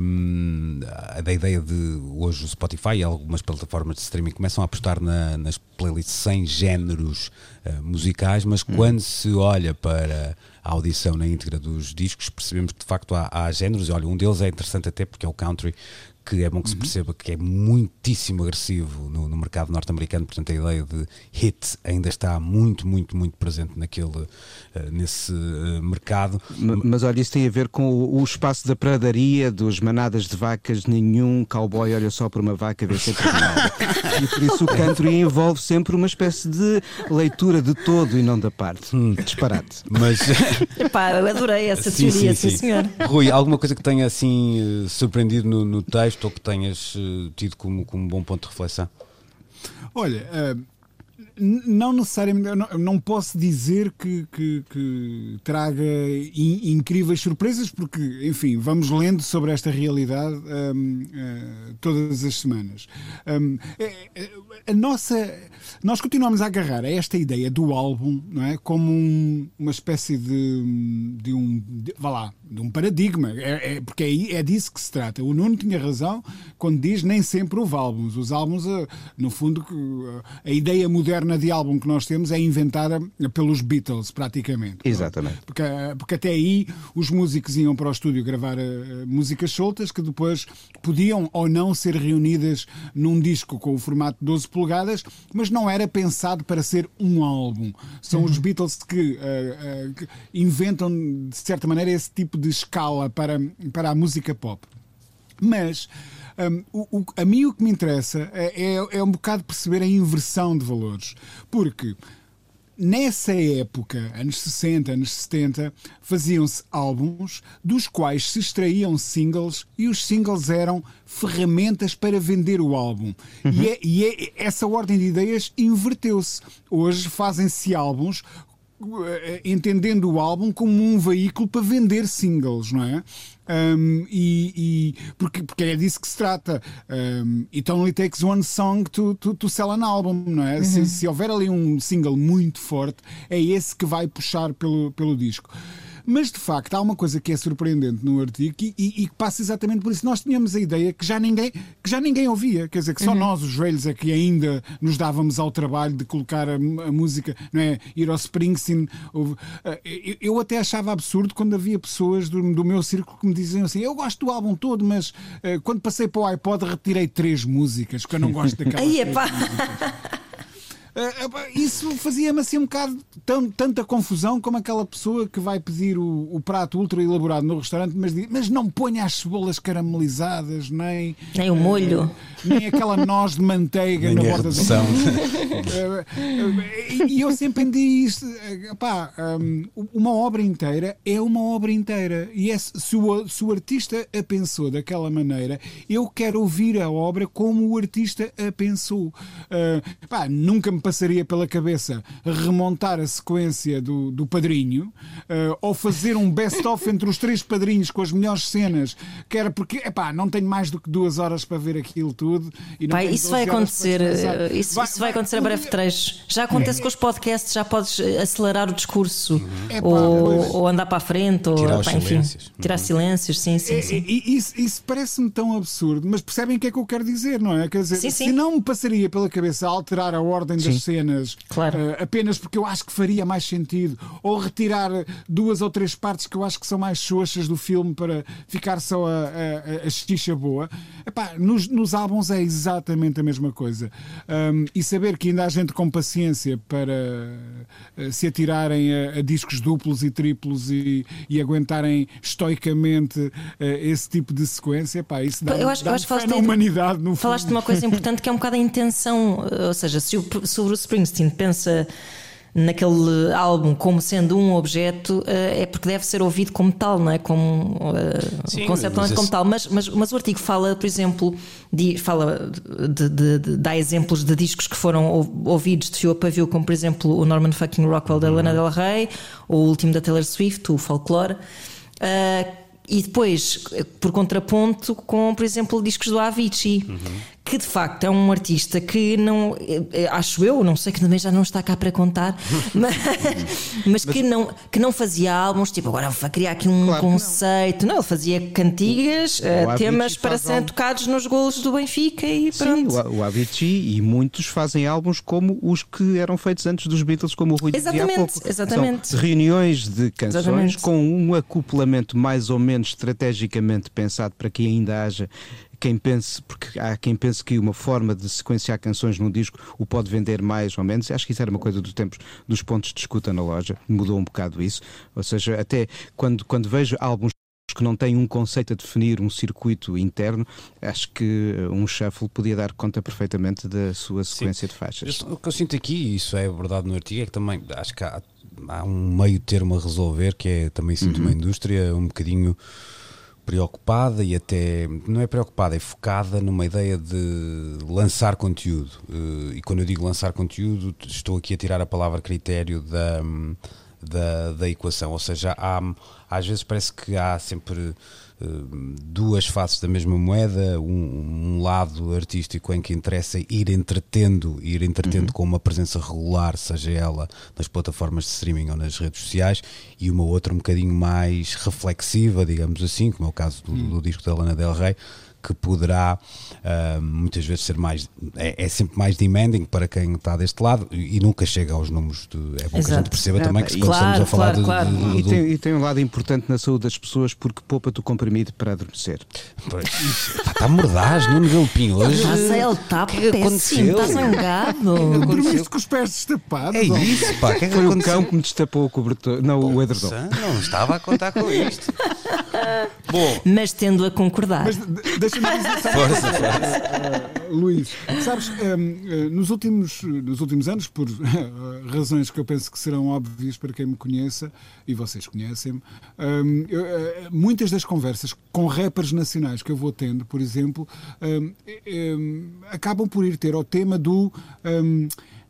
um, da ideia de hoje o Spotify e algumas plataformas de streaming começam a apostar na, nas playlists sem géneros uh, musicais, mas hum. quando se olha para a audição na íntegra dos discos, percebemos que de facto há, há géneros, e olha, um deles é interessante até porque é o country, que é bom que se uhum. perceba que é muitíssimo agressivo no, no mercado norte-americano, portanto a ideia de hit ainda está muito, muito, muito presente naquele, uh, nesse uh, mercado. Mas, mas, olha, isso tem a ver com o, o, espaço da pradaria, dos manadas de vacas, nenhum cowboy olha só para uma vaca ver sempre E por isso o country envolve sempre uma espécie de leitura de todo e não da parte. Hum. Disparate. Mas... Epá, eu adorei essa sim, teoria, sim, sim, senhor. Rui, alguma coisa que tenha assim eh, surpreendido no, no texto? Ou que tenhas uh, tido como, como bom ponto de reflexão? Olha, uh, não necessariamente, não, não posso dizer que, que, que traga in, incríveis surpresas, porque, enfim, vamos lendo sobre esta realidade um, uh, eh, todas as semanas. Um, é, a nossa, nós continuamos a agarrar a esta ideia do álbum não é, como um, uma espécie de, de um, de, vá lá, de um paradigma, é, é, porque é, é disso que se trata. O Nuno tinha razão quando diz nem sempre houve álbuns. Os álbuns, eh, no fundo, a ideia moderna de álbum que nós temos é inventada pelos Beatles, praticamente. Exatamente. Porque, porque até aí os músicos iam para o estúdio gravar músicas soltas que depois podiam ou não ser reunidas num disco com o formato 12 polegadas, mas não era pensado para ser um álbum. São uhum. os Beatles que, uh, uh, que inventam, de certa maneira, esse tipo tipo de escala para, para a música pop. Mas um, o, o, a mim o que me interessa é, é, é um bocado perceber a inversão de valores. Porque nessa época, anos 60, anos 70, faziam-se álbuns dos quais se extraíam singles e os singles eram ferramentas para vender o álbum. Uhum. E, é, e é, essa ordem de ideias inverteu-se. Hoje fazem-se álbuns entendendo o álbum como um veículo para vender singles, não é? Um, e, e, porque, porque é disso que se trata. Um, it only takes one song to, to, to sell an album, não é? Uhum. Se, se houver ali um single muito forte, é esse que vai puxar pelo, pelo disco. Mas de facto há uma coisa que é surpreendente no artigo e, e, que passa exatamente por isso. Nós tínhamos a ideia que já ninguém, que já ninguém ouvia, quer dizer, que só uhum. nós, os velhos, é que ainda nos dávamos ao trabalho de colocar a, a música, não é? Ir ao Springsteen. Eh, eu até achava absurdo quando havia pessoas do, do meu círculo que me diziam assim: Eu gosto do álbum todo, mas uh, quando passei para o iPod retirei três músicas, porque eu não gosto daquelas. Aí, epá! Uh, isso fazia-me assim um bocado tão, tanta confusão como aquela pessoa que vai pedir o, o prato ultra elaborado no restaurante, mas, mas não ponha as cebolas caramelizadas, nem. Nem o molho. Uh, nem aquela noz de manteiga nem na borda do. e eu sempre entendi isto. Pá, um, uma obra inteira é uma obra inteira. E é, se, o, se o artista a pensou daquela maneira, eu quero ouvir a obra como o artista a pensou. Uh, pá, nunca me passaria pela cabeça remontar a sequência do, do Padrinho uh, ou fazer um best-of entre os três padrinhos com as melhores cenas, que era porque, epá, não tenho mais do que duas horas para ver aquilo tudo. E vai, isso vai acontecer, eh, isso vai, isso vai acontecer a breve trecho. Já acontece é. com os podcasts, já podes eh, acelerar o discurso uhum. ou, ou, andar para a frente, ou tirar, pá, enfim, silêncios. tirar uhum. silêncios, sim, sim. sim. E, isso, isso parece-me tão absurdo, mas percebem o que é que eu quero dizer, não é? Quer dizer, sim, sim. se não me passaria pela cabeça alterar a ordem das cenas claro. uh, apenas porque eu acho que faria mais sentido, ou retirar duas ou três partes que eu acho que são mais xoxas do filme para ficar só a, a, a boa. Epá, nos, nos álbuns é exatamente a mesma coisa. Um, e saber que ainda há gente com paciência para uh, se atirarem a, a, discos duplos e triplos e, e aguentarem estoicamente uh, esse tipo de sequência, epá, isso dá, eu acho, dá eu acho fé na humanidade. No falaste de uma coisa importante que é um bocado a intenção, ou seja, se o, se o Bruce Springsteen pensa naquele álbum como sendo um objeto uh, é porque deve ser ouvido como tal, não é? Como uh, Sim, conceptualmente como tal. Mas, mas, mas o artigo fala, por exemplo, de, fala de, de, de, dá exemplos de discos que foram ouvidos de fio a pavio, como por exemplo o Norman fucking Rockwell da Lana Del Rey, ou o último da Taylor Swift, o Folklore. Uh, e depois, por contraponto, com, por exemplo, discos do Avicii, uhum que de facto é um artista que não, eh, acho eu, não sei que também já não está cá para contar, mas, mas que, não, que não fazia álbuns, tipo, agora vou criar aqui um Claro que não. conceito. Não. ele fazia cantigas, eh, temas para serem álbum. tocados nos golos do Benfica e Sim, pronto. o, o Avicii e muitos fazem álbuns como os que eram feitos antes dos Beatles, como o Rui dizia há Exatamente, pouco. exatamente. São reuniões de canções Exatamente. com um acoplamento mais ou menos estrategicamente pensado para que ainda haja quem pense, porque há quem pense que uma forma de sequenciar canções num disco o pode vender mais ou menos. Acho que isso era uma coisa dos tempos dos pontos de escuta na loja, mudou um bocado isso. Ou seja, até quando, quando vejo álbuns que não têm um conceito a definir, um circuito interno, acho que uh, um shuffle podia dar conta perfeitamente da sua sequência de faixas. Eu- O que eu sinto aqui, e isso é verdade no artigo, é que também acho que há, há um meio termo a resolver, que é também sinto uma indústria um bocadinho preocupada e até não é preocupada, é focada numa ideia de lançar conteúdo. Eh, E quando eu digo lançar conteúdo, estou aqui a tirar a palavra critério da, da, da equação. Ou seja, há, às vezes parece que há sempre duas faces da mesma moeda, um, um lado artístico em que interessa ir entretendo, ir entretendo com uma presença regular, seja ela nas plataformas de streaming ou nas redes sociais, e uma outra um bocadinho mais reflexiva, digamos assim, como é o caso do, do disco da Lana Del Rey, que poderá ah, muitas vezes ser mais é, é sempre mais demanding para quem está deste lado e, e nunca chega aos números de, é bom que a gente Exato. perceba Não, também que e- quando estamos a Claro, falar claro, de- claro. de- de- E do- tem, e tem um lado importante na saúde das pessoas porque poupa-te o comprimido para adormecer. Está mordaz, Nuno Galpinho hoje. A ele está O é péssimo, está zangado. Dormiste com os pés destapados. É isso, pá, o que é que Foi o aconteceu? cão que me destapou o cobertor, não, o edredom. Não estava a contar com isto. Bom, Mas tendo a concordar. Mas deixa-me dizer, força, força. Uh, Luís, sabes, um, uh, nos, últimos, nos últimos anos, por uh, razões que eu penso que serão óbvias para quem me conheça, e vocês conhecem-me, um, eu, uh, muitas das conversas com rappers nacionais que eu vou tendo, por exemplo, um, um, acabam por ir ter ao tema do.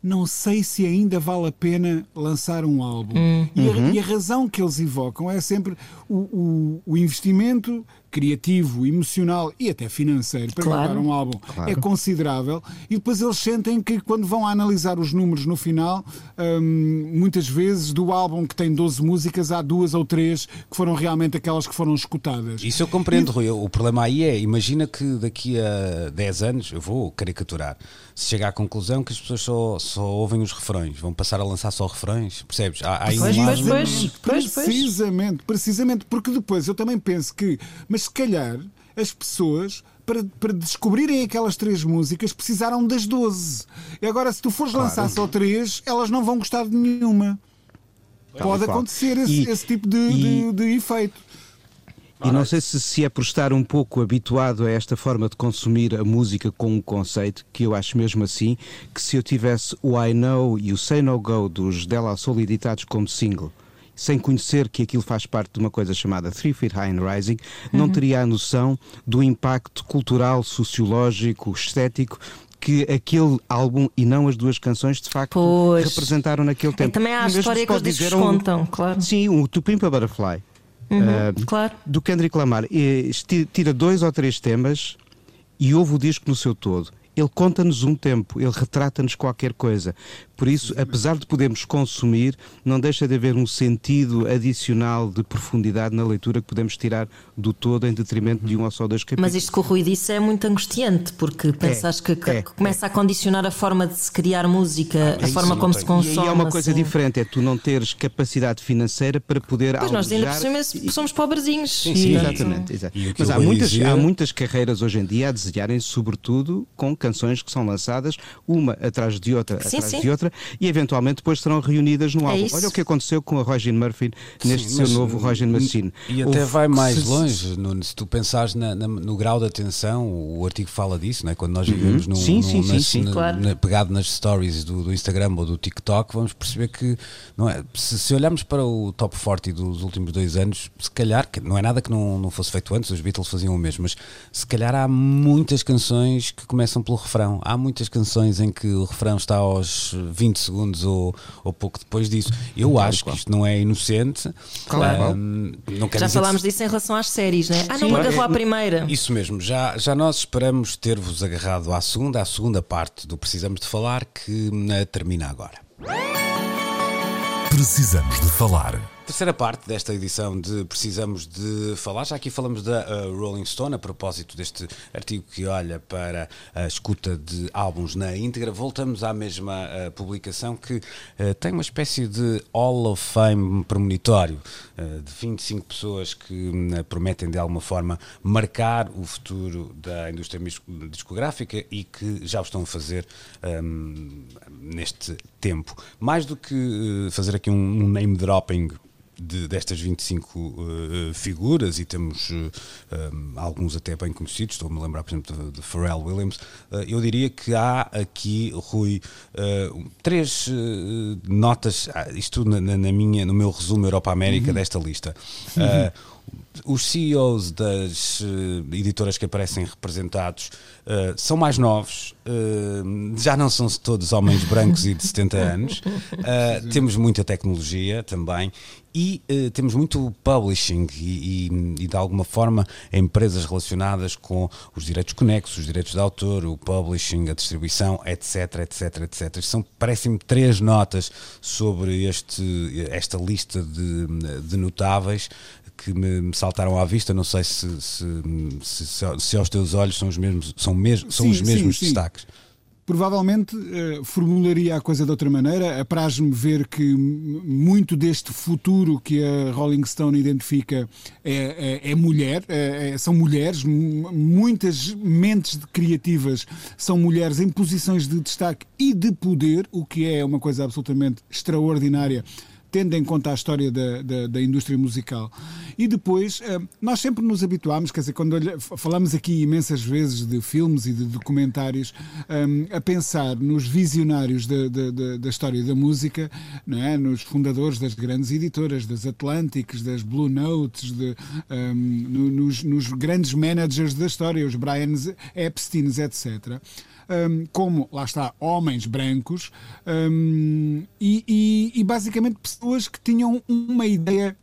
não sei se ainda vale a pena lançar um álbum. E, a, e a razão que eles evocam é sempre o, o- o investimento criativo, emocional e até financeiro para Claro. gravar um álbum é considerável e depois eles sentem que quando vão a analisar os números no final, hum, muitas vezes do álbum que tem 12 músicas, há duas ou três que foram realmente aquelas que foram escutadas. Isso eu compreendo, Rui. O problema aí é, imagina que daqui a 10 anos, eu vou caricaturar, se chega à conclusão que as pessoas só, só ouvem os refrões, vão passar a lançar só refrões, percebes? Há, há Pois, pois, pois, pois. Precisamente, precisamente, porque depois eu também penso que, mas se calhar as pessoas. Para, para descobrirem aquelas três músicas precisaram das 12. E agora, se tu fores lançar só três, elas não vão gostar de nenhuma. Pode qual. acontecer esse, E- esse tipo de, e- de- de efeito. E não sei se, se é por estar um pouco habituado a esta forma de consumir a música com um conceito, que eu acho mesmo assim, que se eu tivesse o I Know e o Say No Go dos Della Soul editados como single, sem conhecer que aquilo faz parte de uma coisa chamada Three Feet High and Rising, não teria a noção do impacto cultural, sociológico, estético que aquele álbum e não as duas canções de facto Pois. representaram naquele E tempo. também há a E história que discos dizer um- claro. Sim, o To Pimp a Butterfly. Ah, Claro. do Kendrick Lamar esti- tira dois ou três temas e ouve o disco no seu todo. Ele conta-nos um tempo, ele retrata-nos qualquer coisa. Por isso, apesar de podermos consumir, não deixa de haver um sentido adicional de profundidade na leitura que podemos tirar do todo em detrimento de um ou só dois capítulos. Mas isto que o Rui disse é muito angustiante, porque pensas que, que é, começa a condicionar a forma de se criar música, a isso forma como se E consome. aí há uma coisa assim. diferente, é tu não teres capacidade financeira para poder Pois nós ainda por somos pobrezinhos. Sim, sim. Exatamente. E que Mas há muitas, dizer- há muitas carreiras hoje em dia a desenharem, sobretudo com canções que são lançadas uma atrás de outra, Sim, atrás sim. de outra, e eventualmente depois serão reunidas no É álbum. isso. Olha o que aconteceu com a Roger Murphy neste Sim, seu mas, novo Roger Machine. E até vai mais longe, Nuno, se tu pensares na- na- no grau de atenção, o artigo fala disso, não é? quando nós vivemos num, Sim, num- sim, sim, nas- sim, na- claro. na- pegado nas stories do, do Instagram ou do TikTok, vamos perceber que não é, se, se olharmos para o top 40 dos últimos dois anos, se calhar, que não é nada que não, não fosse feito antes, os Beatles faziam o mesmo, mas se calhar há muitas canções que começam pelo refrão. Há muitas canções em que o refrão está aos 20 segundos ou, ou pouco depois disso. Eu claro, acho claro. que isto não é inocente. Claro. Um, não Já falámos que... disso em relação às séries, né? Ah, não me agarrou à primeira. Isso mesmo, já, já nós esperamos ter-vos agarrado à segunda, à segunda parte do Precisamos de Falar, que uh, termina agora. Precisamos de Falar. Terceira parte desta edição de Precisamos de Falar. Já aqui falamos da uh, Rolling Stone a propósito deste artigo que olha para a escuta de álbuns na íntegra. Voltamos à mesma uh, publicação que uh, tem uma espécie de Hall of Fame premonitório de 25 pessoas que prometem de alguma forma marcar o futuro da indústria discográfica e que já o estão a fazer um, neste tempo. Mais do que fazer aqui um name dropping de, destas 25 uh, eh, figuras, e temos uh, eh, um, alguns até bem conhecidos, estou-me a lembrar, por exemplo, de, de Pharrell Williams, uh, eu diria que há aqui, Rui, três notas, ah, isto na, na, minha, no meu resumo Europa-América uhum. desta lista. Uhum os CEOs das uh, editoras que aparecem representados uh, são mais novos, uh, já não são todos homens brancos e de 70 anos. temos muita tecnologia também e temos muito publishing e, e, e, de alguma forma empresas relacionadas com os direitos conexos, os direitos de autor, o publishing, a distribuição, etc, etc, etc. São, parecem-me, três notas sobre este, esta lista de, de notáveis que me, saltaram à vista. Não sei se, se, se, se aos teus olhos são os mesmos, são mesmo, são sim, os mesmos sim, destaques. Sim provavelmente uh, formularia a coisa de outra maneira. Apraz-me ver que muito deste futuro que a Rolling Stone identifica é, é, é mulher, é, é são mulheres, muitas mentes criativas são mulheres em posições de destaque e de poder, o que é uma coisa absolutamente extraordinária tendo em conta a história da, da, da indústria musical. E depois, eh, nós sempre nos habituámos, quer dizer, quando falamos aqui imensas vezes de filmes e de documentários, eh, a pensar nos visionários da, da, da história da música, não é? nos fundadores das grandes editoras, das Atlantics, das Blue Notes, de, um, eh, nos, nos grandes managers da história, os Brian Epsteins, etc um, como, lá está, homens brancos um, e, e, e basicamente pessoas que tinham uma ideia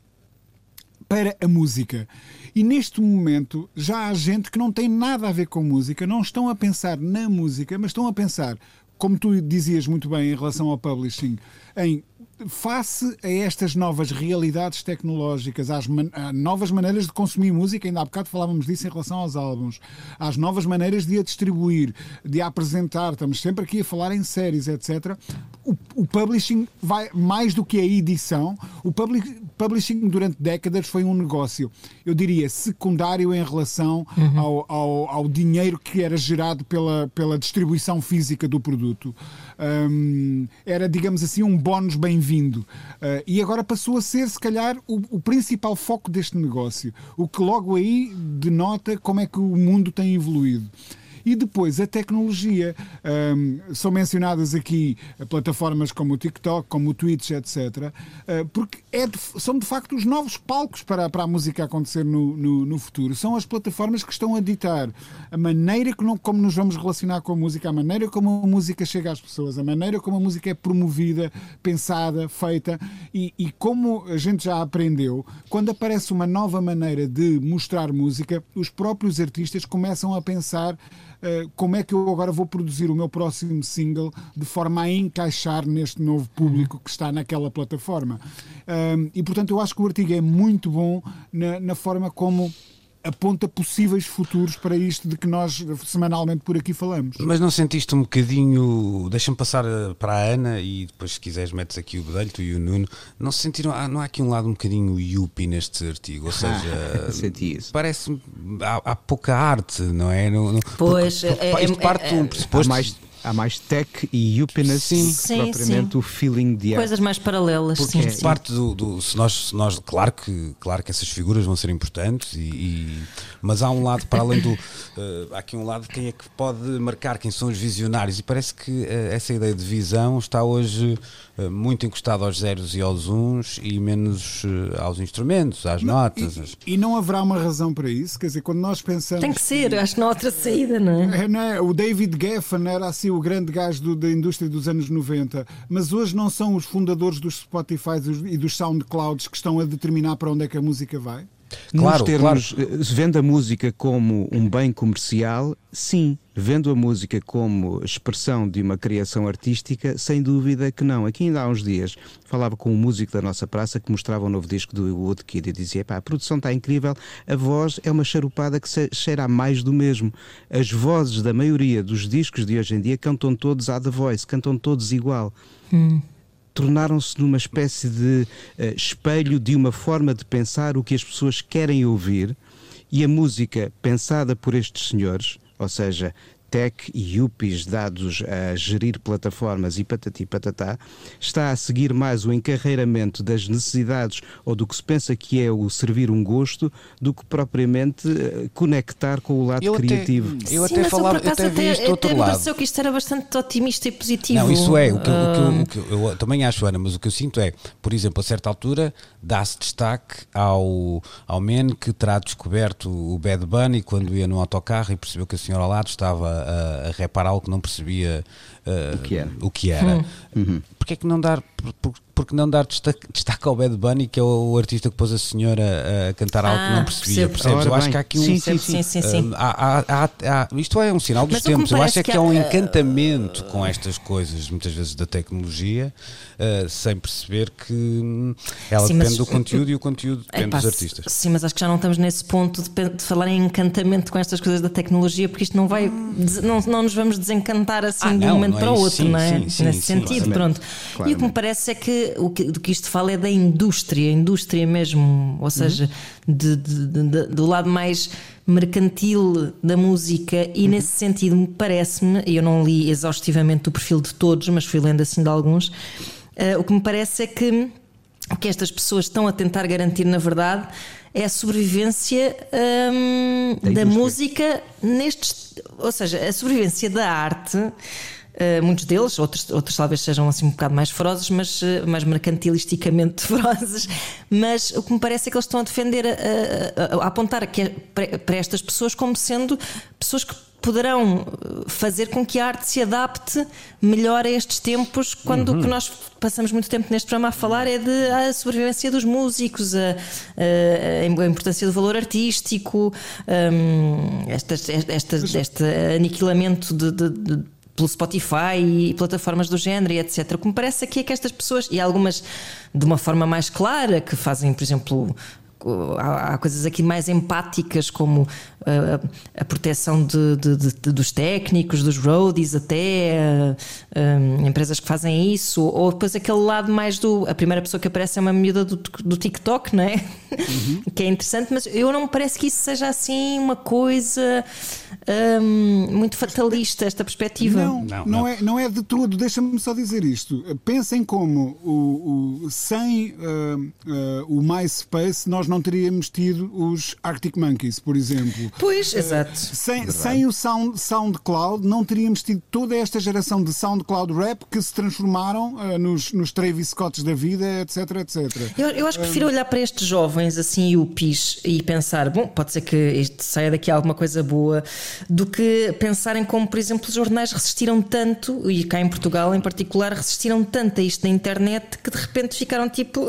para a música. E neste momento já há gente que não tem nada a ver com música, não estão a pensar na música, mas estão a pensar, como tu dizias muito bem em relação ao publishing, em face a estas novas realidades tecnológicas, às man novas maneiras de consumir música, ainda há bocado falávamos disso em relação aos álbuns, às novas maneiras de a distribuir, de a apresentar, estamos sempre aqui a falar em séries, etc. O, o publishing vai mais do que a edição. O public, publishing durante décadas foi um negócio, eu diria, secundário em relação uhum. ao, ao, ao, dinheiro que era gerado pela, pela distribuição física do produto. Um, era, digamos assim, um bónus bem-vindo. Uh, e agora passou a ser, se calhar, o, o, principal foco deste negócio. O que logo aí denota como é que o mundo tem evoluído. E depois a tecnologia. Um, são mencionadas aqui plataformas como o TikTok, como o Twitch, etc. Uh, porque é de, são de facto os novos palcos para, para a música acontecer no, no, no, futuro. São as plataformas que estão a ditar a maneira que não, como nos vamos relacionar com a música, a maneira como a música chega às pessoas, a maneira como a música é promovida, pensada, feita e, e como a gente já aprendeu, quando aparece uma nova maneira de mostrar música, os próprios artistas começam a pensar como é que eu agora vou produzir o meu próximo single de forma a encaixar neste novo público que está naquela plataforma. e portanto eu acho que o artigo é muito bom na, na forma como aponta possíveis futuros para isto de que nós semanalmente por aqui falamos. Mas não sentiste um bocadinho. Deixa-me passar eh, para a Ana e depois, se quiseres, metes aqui o Bedelho, tu e o Nuno. Não se sentiram. Ah, não há aqui um lado um bocadinho yuppie neste artigo? Ou seja, senti isso. Parece. Há, há, pouca arte, não é? Não, pois, porque, porque, é, isto é, parte é, de um pressuposto. mais Há mais tech e yuppiness Sim. Sim, propriamente sim. o feeling de arte. Coisas mais paralelas, Porque sim. isto parte do, do- se, nós, se nós claro que claro que essas figuras vão ser importantes e, e- mas há um lado para além do eh, há aqui um lado de quem é que pode marcar quem são os visionários e parece que eh, essa ideia de visão está hoje muito encostada aos zeros e aos uns e menos eh, aos instrumentos às notas às- E, e não haverá uma razão para isso? Quer dizer, quando nós pensamos. Tem que ser, acho que não há outra saída, não é? É, não é? O David Geffen era assim o grande gajo do- da indústria dos anos 90, mas hoje não são os fundadores dos Spotify e dos SoundClouds que estão a determinar para onde é que a música vai? Claro, Nos termos, eh, vendo a música como um bem comercial, sim. Vendo a música como expressão de uma criação artística, sem dúvida que não. Aqui ainda há uns dias falava com um músico da nossa praça que mostrava o novo disco do Woodkid e dizia: pá, a produção está incrível, a voz é uma charupada que cheira a mais do mesmo. As vozes da maioria dos discos de hoje em dia cantam todos à The Voice, cantam todos igual tornaram-se numa espécie de eh, espelho de uma forma de pensar o que as pessoas querem ouvir e a música pensada por estes senhores, ou seja, tech e yuppies dados a gerir plataformas e patati patatá, está a seguir mais o encarreiramento das necessidades ou do que se pensa que é o servir um gosto do que propriamente eh, conectar com o lado Eu até- criativo. eu Sim, até falava eu, até vi isto do outro até me lado pareceu que isto era bastante otimista e positivo. Não, isso é. O que, eu- o que eu- Ah, o que eu, eu também acho, Ana, mas o que eu sinto é, por exemplo, a certa altura dá-se destaque ao, ao man que terá descoberto o Bad Bunny quando ia no autocarro e percebeu que a senhora ao lado estava a, a reparar algo que não percebia ah, O que era. o que era. Hum. Porquê é que não dar, por, por- porque não dar destaque, destaque ao Bad Bunny, que é o, o artista que pôs a senhora a cantar algo que Ah, não percebia? percebo. Percebes? Ora Eu acho bem. que há aqui um. Sim, sim, sim, sim, sim. Há- há- há- há- isto é um sinal dos Mas tempos. Eu acho é que, que há um há- encantamento com estas coisas, muitas vezes da tecnologia, uh, sem perceber que hum, ela Sim, depende mas- do conteúdo e o conteúdo depende Epá, dos artistas. Sim, mas acho que já não estamos nesse ponto de, de falar em encantamento com estas coisas da tecnologia, porque isto não vai. des- Não, não nos vamos desencantar assim Ah, de um não, momento não é para o isso. outro, Sim, não é? sim, sim, Nesse sentido, claramente. pronto. E o que me Claramente. parece é que o que, do que isto fala é da indústria, indústria mesmo, ou seja, de- de- de- de- do lado mais mercantil da música e nesse sentido me parece-me, eu não li exaustivamente o perfil de todos, mas fui lendo assim de alguns, eh, o que me parece é que o que estas pessoas estão a tentar garantir, na verdade, é a sobrevivência hum, Da da, música nestes. Ou seja, a sobrevivência da arte. Uh, muitos deles, outros, outros talvez sejam assim um bocado mais ferozes, mas uh, mais mercantilisticamente ferozes. Mas o que me parece é que eles estão a defender, a, a- a- a apontar aqui para, para estas pessoas como sendo pessoas que poderão fazer com que a arte se adapte melhor a estes tempos, quando o que nós passamos muito tempo neste programa a falar é de a sobrevivência dos músicos, a, a- a importância do valor artístico, hum, estas- estas- este aniquilamento de- de- de pelo Spotify e plataformas do género e etc. O que me parece aqui é que estas pessoas, e algumas de uma forma mais clara, que fazem, por exemplo, há coisas aqui mais empáticas, como uh, a proteção de- de- de- dos técnicos, dos roadies, até uh, um, empresas que fazem isso, ou depois aquele lado mais do. A primeira pessoa que aparece é uma miúda do, do TikTok, não é? que é interessante, mas eu não me parece que isso seja assim uma coisa um, muito fatalista, esta perspectiva. Não, Não, não, não. É, não é de todo. Deixa-me só dizer isto. Pensem como o, o- sem ah, ah, o MySpace nós não teríamos tido os Arctic Monkeys, por exemplo. Pois, exato. Sem, sem o sound, SoundCloud não teríamos tido toda esta geração de SoundCloud rap que se transformaram ah, nos, nos Travis Scotts da vida, etc, etc. Eu, eu acho que prefiro olhar para estes jovens assim, o PIS, e pensar, bom, pode ser que isto saia daqui alguma coisa boa, do que pensarem como, por exemplo, os jornais resistiram tanto, e cá em Portugal em particular, resistiram tanto a isto na internet que de repente ficaram tipo,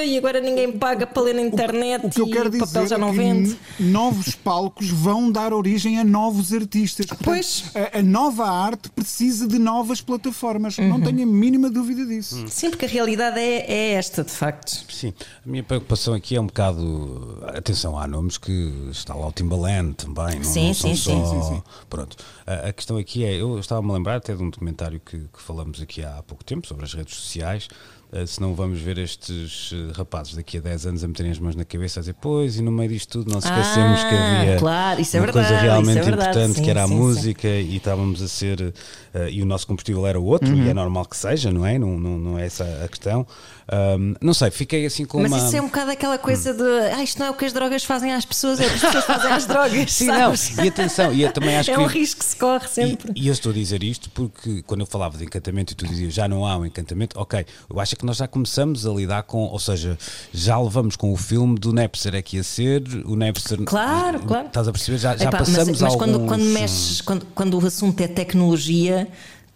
"Ai, agora ninguém paga para ler na internet O que eu e quero o papel dizer já não é que vende. novos palcos vão dar origem a novos artistas. Portanto, Pois. A, a nova arte precisa de novas plataformas. Uhum. Não tenho a mínima dúvida disso. Sim, porque a realidade é, é esta, de facto. Sim, a minha preocupação aqui é um bocado. Atenção, há nomes que está lá o Timbaland também, não, Sim, não são sim, só. sim, sim, sim. Pronto. A, a questão aqui é: eu estava-me a lembrar até de um documentário que, que falamos aqui há pouco tempo sobre as redes sociais, Uh, se não vamos ver estes uh, rapazes daqui a 10 anos a meterem as mãos na cabeça a dizer, pois, e no meio disto tudo não se esquecemos Ah, que havia claro, isso é uma verdade, coisa realmente isso é verdade, importante sim, que era a sim, sim. música e estávamos a ser uh, e o nosso combustível era outro Uhum. e é normal que seja, não é? Não, não, não é essa a questão. Um, não sei, fiquei assim com Mas uma. isso é um bocado aquela coisa de ah, isto não é o que as drogas fazem às pessoas, é o que as pessoas fazem às drogas. Sim, não, sabes? e atenção, e eu também acho é que. um risco que se corre sempre. E, e eu estou a dizer isto porque quando eu falava de encantamento e tu dizias já não há um encantamento, ok, eu acho que nós já começamos a lidar com, ou seja, já levamos com o filme do Napster é que ia ser, o Napster. Claro, claro. Estás a perceber? Já, já Epá, mas- passamos mas, a quando, alguns, quando mexes, quando, quando o assunto é tecnologia,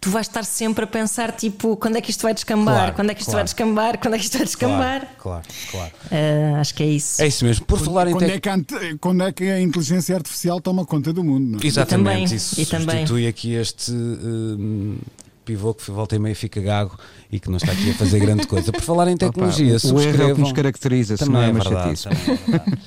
tu vais estar sempre a pensar tipo, quando é que isto vai descambar? Claro, quando é que isto claro. vai descambar? Quando é que isto vai descambar? Claro, claro, claro. Ah, acho que é isso. É isso mesmo. Por falar em Quando tec- é, que a, ante- quando é que a inteligência artificial toma conta do mundo? Não é? Exatamente, também, isso e também. substitui aqui este hum, pivô que volta e meia fica gago e que não está aqui a fazer grande coisa. Por falar em tecnologia, Opa, o erro é o que subscrevam. nos caracteriza, se Também não é é verdade, também é verdade.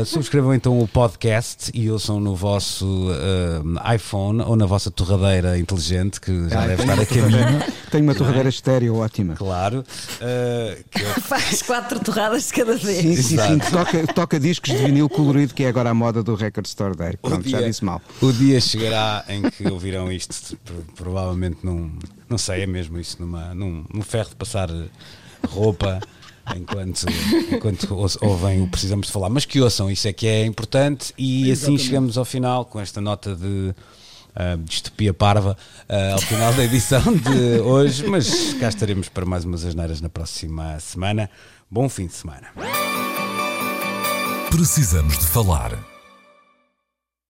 Uh, subscrevam então o podcast e ouçam no vosso uh, iPhone ou na vossa torradeira inteligente que já Ah, deve estar a caminho. Tenho uma torradeira estéreo ótima. Claro. Uh, que eu- Faz quatro torradas de cada vez. Sim, sim, sim. Toca, toca discos de vinil colorido, que é agora a moda do Record Store Day. Pronto, já dia- disse mal. O dia chegará em que ouvirão isto, pro- provavelmente num. Não sei, é mesmo isso, numa, num, num ferro de passar roupa. Enquanto, enquanto ou- ouvem o precisamos de falar, mas que ouçam, isso é que é importante. E assim Exatamente. chegamos ao final com esta nota de ah, distopia parva ah, ao final da edição de hoje. Mas cá estaremos para mais umas asneiras na próxima semana. Bom fim de semana. Precisamos de falar